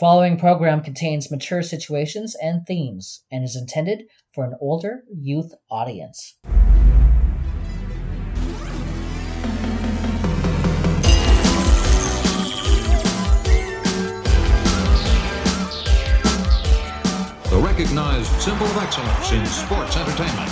following program contains mature situations and themes and is intended for an older youth audience. The recognized symbol of excellence in sports entertainment.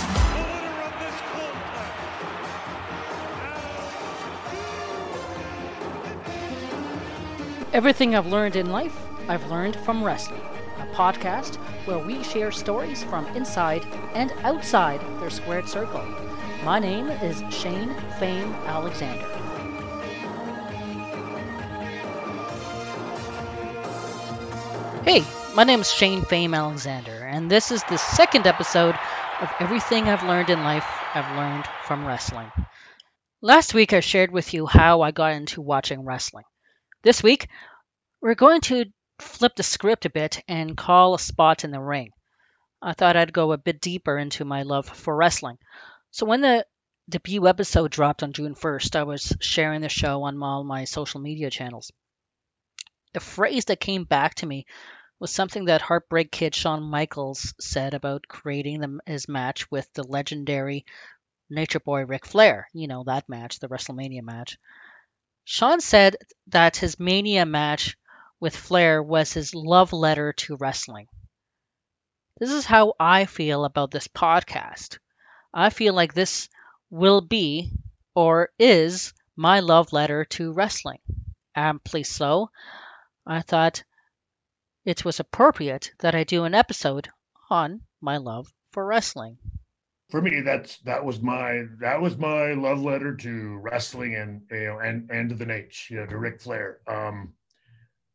Everything I've learned in life, I've learned from wrestling, a podcast where we share stories from inside and outside their squared circle. My name is Shane Fame Alexander. Hey, my name is Shane Fame Alexander, and this is the second episode of Everything I've Learned in Life, I've Learned from Wrestling. Last week I shared with you how I got into watching wrestling. This week, we're going to flip the script a bit and call a spot in the ring. I thought I'd go a bit deeper into my love for wrestling. So when the debut episode dropped on June 1st, I was sharing the show on all my social media channels. The phrase that came back to me was something that Heartbreak Kid Shawn Michaels said about creating the, his match with the legendary Nature Boy Ric Flair. You know, that match, the WrestleMania match. Shawn said that his Mania match with Flair was his love letter to wrestling. This is how I feel about this podcast. I feel like this will be or is my love letter to wrestling. Amply so. I thought it was appropriate that I do an episode on my love for wrestling. For me, that's that was my that was my love letter to wrestling and you know and and to the Nate, you know, to Ric Flair. Um,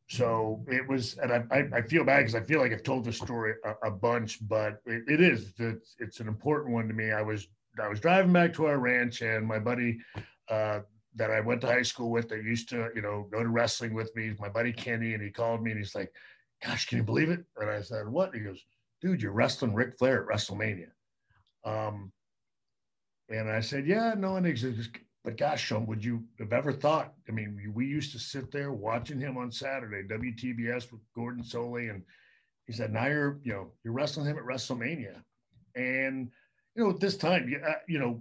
so it was, and I, I, feel bad because I feel like I've told this story a, a bunch, but it, it is it's, it's an important one to me. I was I was driving back to our ranch, and my buddy uh, that I went to high school with, that used to you know go to wrestling with me, my buddy Kenny, and he called me and he's like, "Gosh, can you believe it?" And I said, "What?" He goes, "Dude, you're wrestling Ric Flair at WrestleMania." Um, and I said, "Yeah, no," he goes, but gosh, Shawn, would you have ever thought? I mean, we used to sit there watching him on Saturday, WTBS with Gordon Solie, and he said, "Now you're, you know, you're wrestling him at WrestleMania," and you know, at this time, you, uh, you know,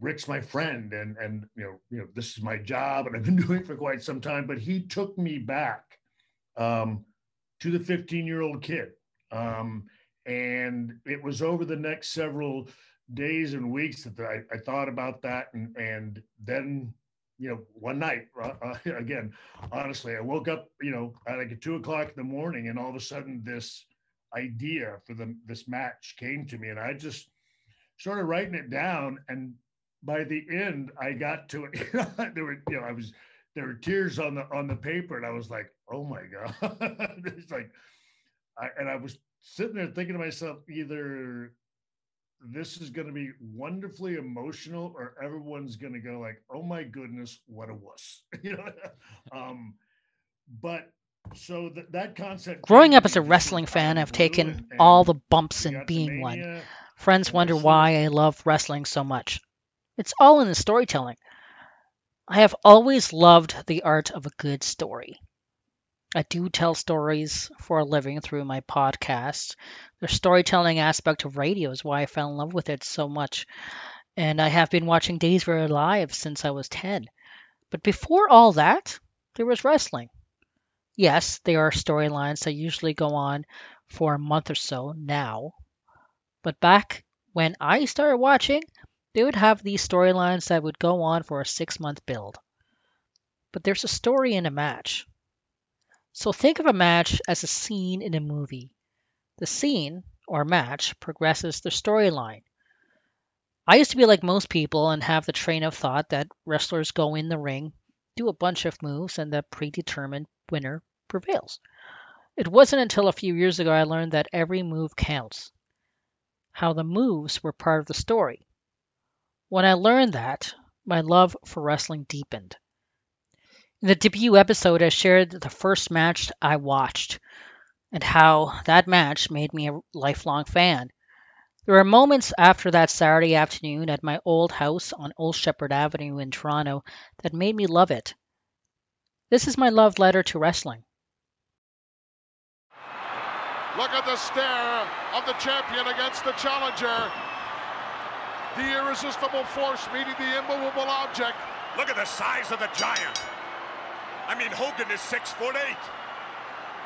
Rick's my friend, and and you know, you know, this is my job, and I've been doing it for quite some time. But he took me back um, to the 15 year old kid, um, and it was over the next several days and weeks that I, I thought about that and and then you know one night uh, again honestly I woke up you know at like two o'clock in the morning and all of a sudden this idea for the this match came to me and I just started writing it down and by the end I got to it. There were you know I was there were tears on the on the paper and I was like oh my god. It's like I, and I was sitting there thinking to myself either this is going to be wonderfully emotional or everyone's going to go like oh my goodness what a wuss. You know? Um but so that that concept growing up as a wrestling fan i've taken all the bumps in being one. friends wonder why i love wrestling so much. It's all in the storytelling. I have always loved the art of a good story I do tell stories for a living through my podcast. The storytelling aspect of radio is why I fell in love with it so much. And I have been watching Days of Our Lives since I was 10. But before all that, there was wrestling. Yes, there are storylines that usually go on for a month or so now. But back when I started watching, they would have these storylines that would go on for a six month build. But there's a story in a match. So think of a match as a scene in a movie. The scene, or match, progresses the storyline. I used to be like most people and have the train of thought that wrestlers go in the ring, do a bunch of moves, and the predetermined winner prevails. It wasn't until a few years ago I learned that every move counts, how the moves were part of the story. When I learned that, my love for wrestling deepened. In the debut episode, I shared the first match I watched and how that match made me a lifelong fan. There were moments after that Saturday afternoon at my old house on Old Sheppard Avenue in Toronto that made me love it. This is my love letter to wrestling. Look at the stare of the champion against the challenger. The irresistible force meeting the immovable object. Look at the size of the giant. I mean, Hogan is six foot eight.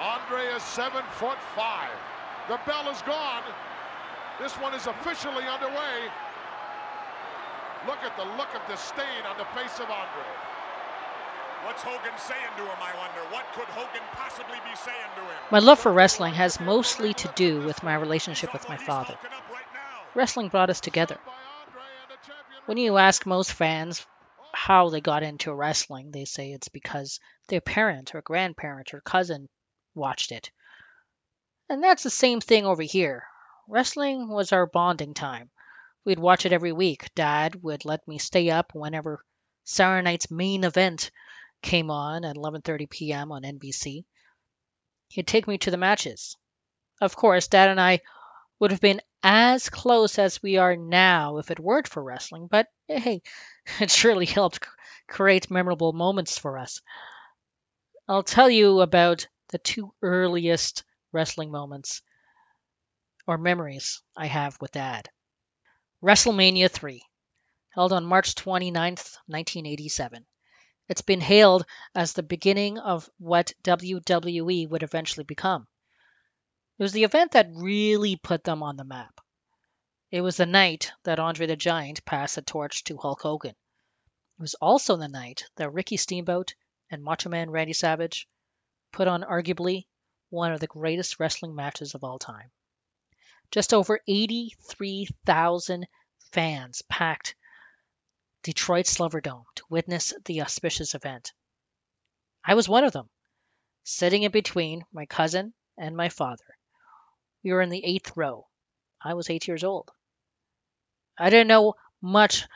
Andre is seven foot five. The bell is gone. This one is officially underway. Look at the look of disdain on the face of Andre. What's Hogan saying to him, I wonder? What could Hogan possibly be saying to him? My love for wrestling has mostly to do with my relationship with my father. Wrestling brought us together. When you ask most fans how they got into wrestling, they say it's because their parent or grandparent or cousin watched it. And that's the same thing over here. Wrestling was our bonding time. We'd watch it every week. Dad would let me stay up whenever Saturday night's main event came on at 11:30 p.m. on NBC. He'd take me to the matches. Of course, Dad and I would have been as close as we are now if it weren't for wrestling, but hey, it surely helped create memorable moments for us. I'll tell you about the two earliest wrestling moments or memories I have with Dad. WrestleMania 3, held on March 29th, 1987. It's been hailed as the beginning of what WWE would eventually become. It was the event that really put them on the map. It was the night that Andre the Giant passed the torch to Hulk Hogan. It was also the night that Ricky Steamboat and Macho Man Randy Savage put on arguably one of the greatest wrestling matches of all time. Just over 83,000 fans packed Detroit Silverdome to witness the auspicious event. I was one of them, sitting in between my cousin and my father. We were in the eighth row. I was eight years old. I didn't know much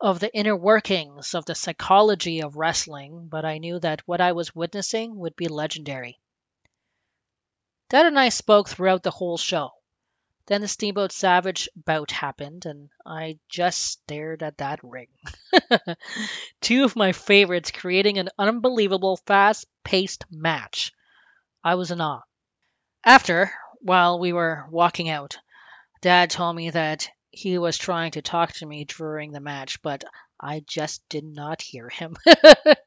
of the inner workings of the psychology of wrestling, but I knew that what I was witnessing would be legendary. Dad and I spoke throughout the whole show. Then the Steamboat Savage bout happened, and I just stared at that ring. Two of my favorites creating an unbelievable fast paced match. I was in awe. After, while we were walking out, Dad told me that he was trying to talk to me during the match, but I just did not hear him.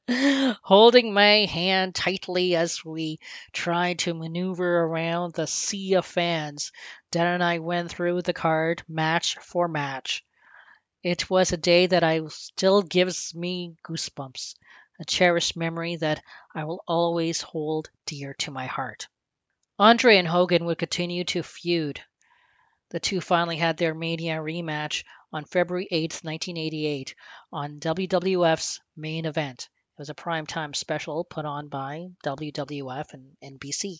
Holding my hand tightly as we tried to maneuver around the sea of fans, Dad and I went through the card match for match. It was a day that I still gives me goosebumps, a cherished memory that I will always hold dear to my heart. Andre and Hogan would continue to feud. The two finally had their Mania rematch on February 8, 1988, on WWF's main event. It was a primetime special put on by WWF and NBC.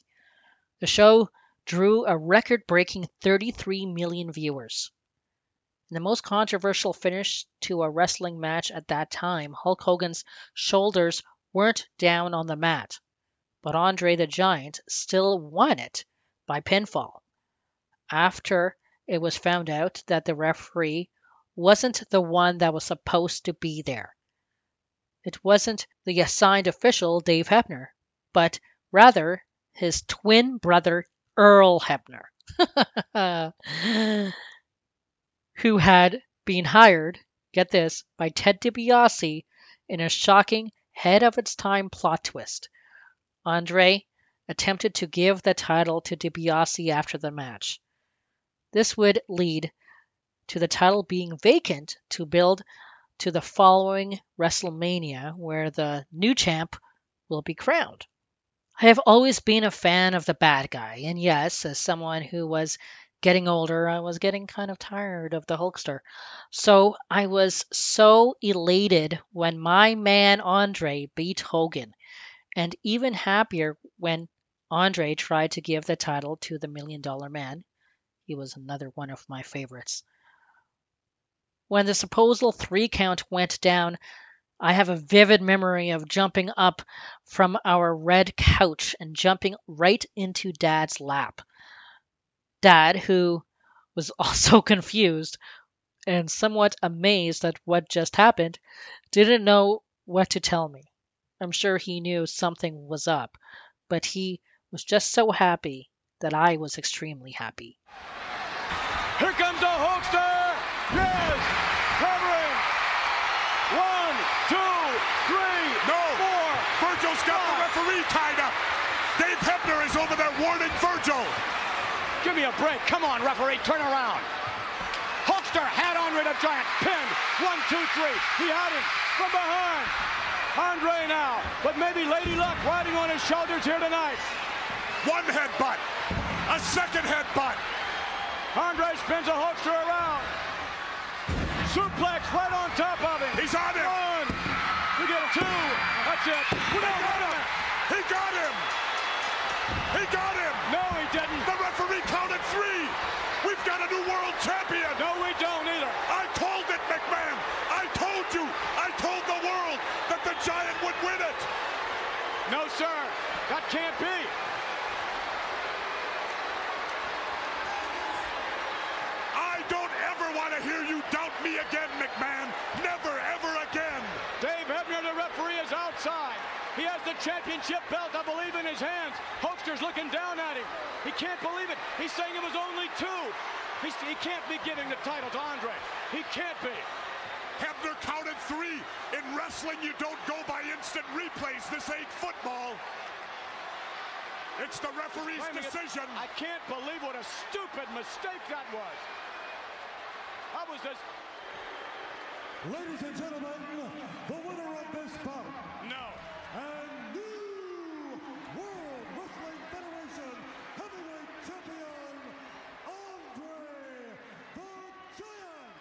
The show drew a record breaking 33 million viewers. In the most controversial finish to a wrestling match at that time, Hulk Hogan's shoulders weren't down on the mat, but Andre the Giant still won it by pinfall. After it was found out that the referee wasn't the one that was supposed to be there. It wasn't the assigned official, Dave Hebner, but rather his twin brother, Earl Hebner, who had been hired, get this, by Ted DiBiase in a shocking, head of its time plot twist. Andre attempted to give the title to DiBiase after the match. This would lead to the title being vacant to build to the following WrestleMania, where the new champ will be crowned. I have always been a fan of the bad guy, and yes, as someone who was getting older, I was getting kind of tired of the Hulkster. So I was so elated when my man Andre beat Hogan, and even happier when Andre tried to give the title to the Million Dollar Man. He was another one of my favorites. When the supposal three count went down, I have a vivid memory of jumping up from our red couch and jumping right into Dad's lap. Dad, who was also confused and somewhat amazed at what just happened, didn't know what to tell me. I'm sure he knew something was up, but he was just so happy that I was extremely happy. Here comes the Hulkster! Yes! Covering! One, two, three, No! four. Virgil's got the referee tied up. Dave Hebner is over there warning Virgil. Give me a break. Come on, referee, turn around. Hulkster had Andre the Giant pinned. One, two, three. He had him from behind. Andre now, but maybe Lady Luck riding on his shoulders here tonight. One headbutt. A second headbutt. Andre spins a Hulkster around. Suplex right on top of him. He's on him. One. We get a two. That's it. We don't got him. He got him. He got him. No, he didn't. The referee counted three. We've got a new world champion. No, we don't either. I told it, McMahon. I told you. I told the world Giant would win it. No, sir. That can't be. I don't ever want to hear you doubt me again, McMahon. Never, ever again. Dave Hebner, the referee, is outside. He has the championship belt, I believe, in his hands. Hulkster's looking down at him. He can't believe it. He's saying it was only two. He's, he can't be giving the title to Andre. He can't be. Hebner counted three. In wrestling, you don't go by instant replays. This ain't football. It's the referee's Wait a decision. I can't believe what a stupid mistake that was. That was just. Ladies and gentlemen, the winner of this bout No. and new World Wrestling Federation Heavyweight Champion, Andre the Giant.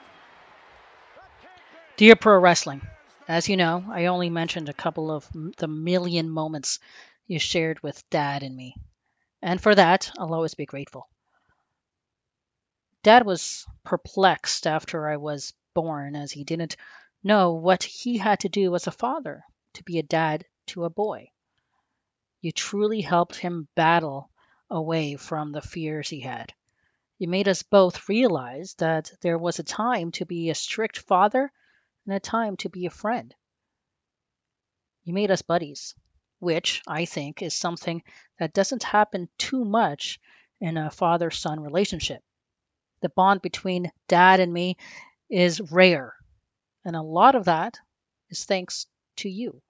That can't be. Dear Pro Wrestling, as you know, I only mentioned a couple of the million moments you shared with Dad and me. And for that, I'll always be grateful. Dad was perplexed after I was born as he didn't know what he had to do as a father to be a dad to a boy. You truly helped him battle away from the fears he had. You made us both realize that there was a time to be a strict father and a time to be a friend. You made us buddies, which I think is something that doesn't happen too much in a father son relationship. The bond between dad and me is rare, and a lot of that is thanks to you.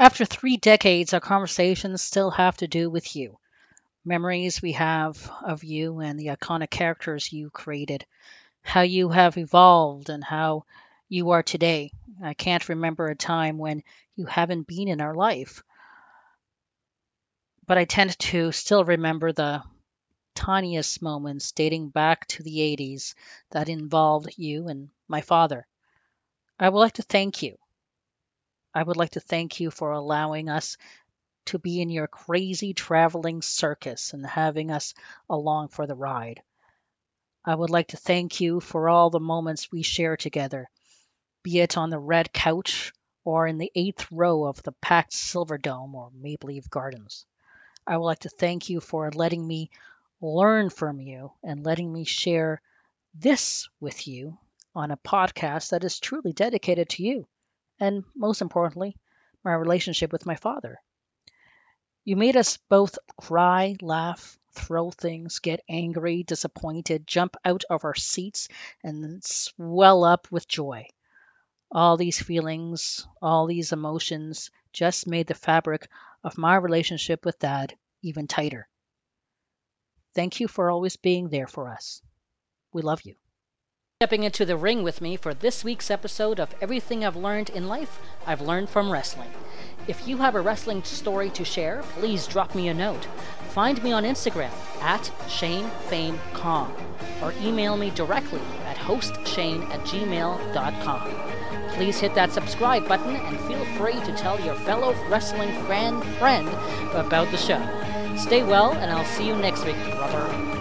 After three decades, our conversations still have to do with you. Memories we have of you and the iconic characters you created, how you have evolved, and how you are today. I can't remember a time when you haven't been in our life. But I tend to still remember the tiniest moments dating back to the 80s that involved you and my father. I would like to thank you. I would like to thank you for allowing us to be in your crazy traveling circus and having us along for the ride. I would like to thank you for all the moments we share together, be it on the red couch or in the eighth row of the packed Silverdome or Maple Leaf Gardens. I would like to thank you for letting me learn from you and letting me share this with you on a podcast that is truly dedicated to you and, most importantly, my relationship with my father. You made us both cry, laugh, throw things, get angry, disappointed, jump out of our seats, and swell up with joy. All these feelings, all these emotions just made the fabric of my relationship with Dad even tighter. Thank you for always being there for us. We love you. Stepping into the ring with me for this week's episode of Everything I've Learned in Life, I've Learned from Wrestling. If you have a wrestling story to share, please drop me a note. Find me on Instagram at ShaneFameCom or email me directly at hostshane at gmail.com. Please hit that subscribe button and feel free to tell your fellow wrestling fan friend about the show. Stay well, and I'll see you next week, brother.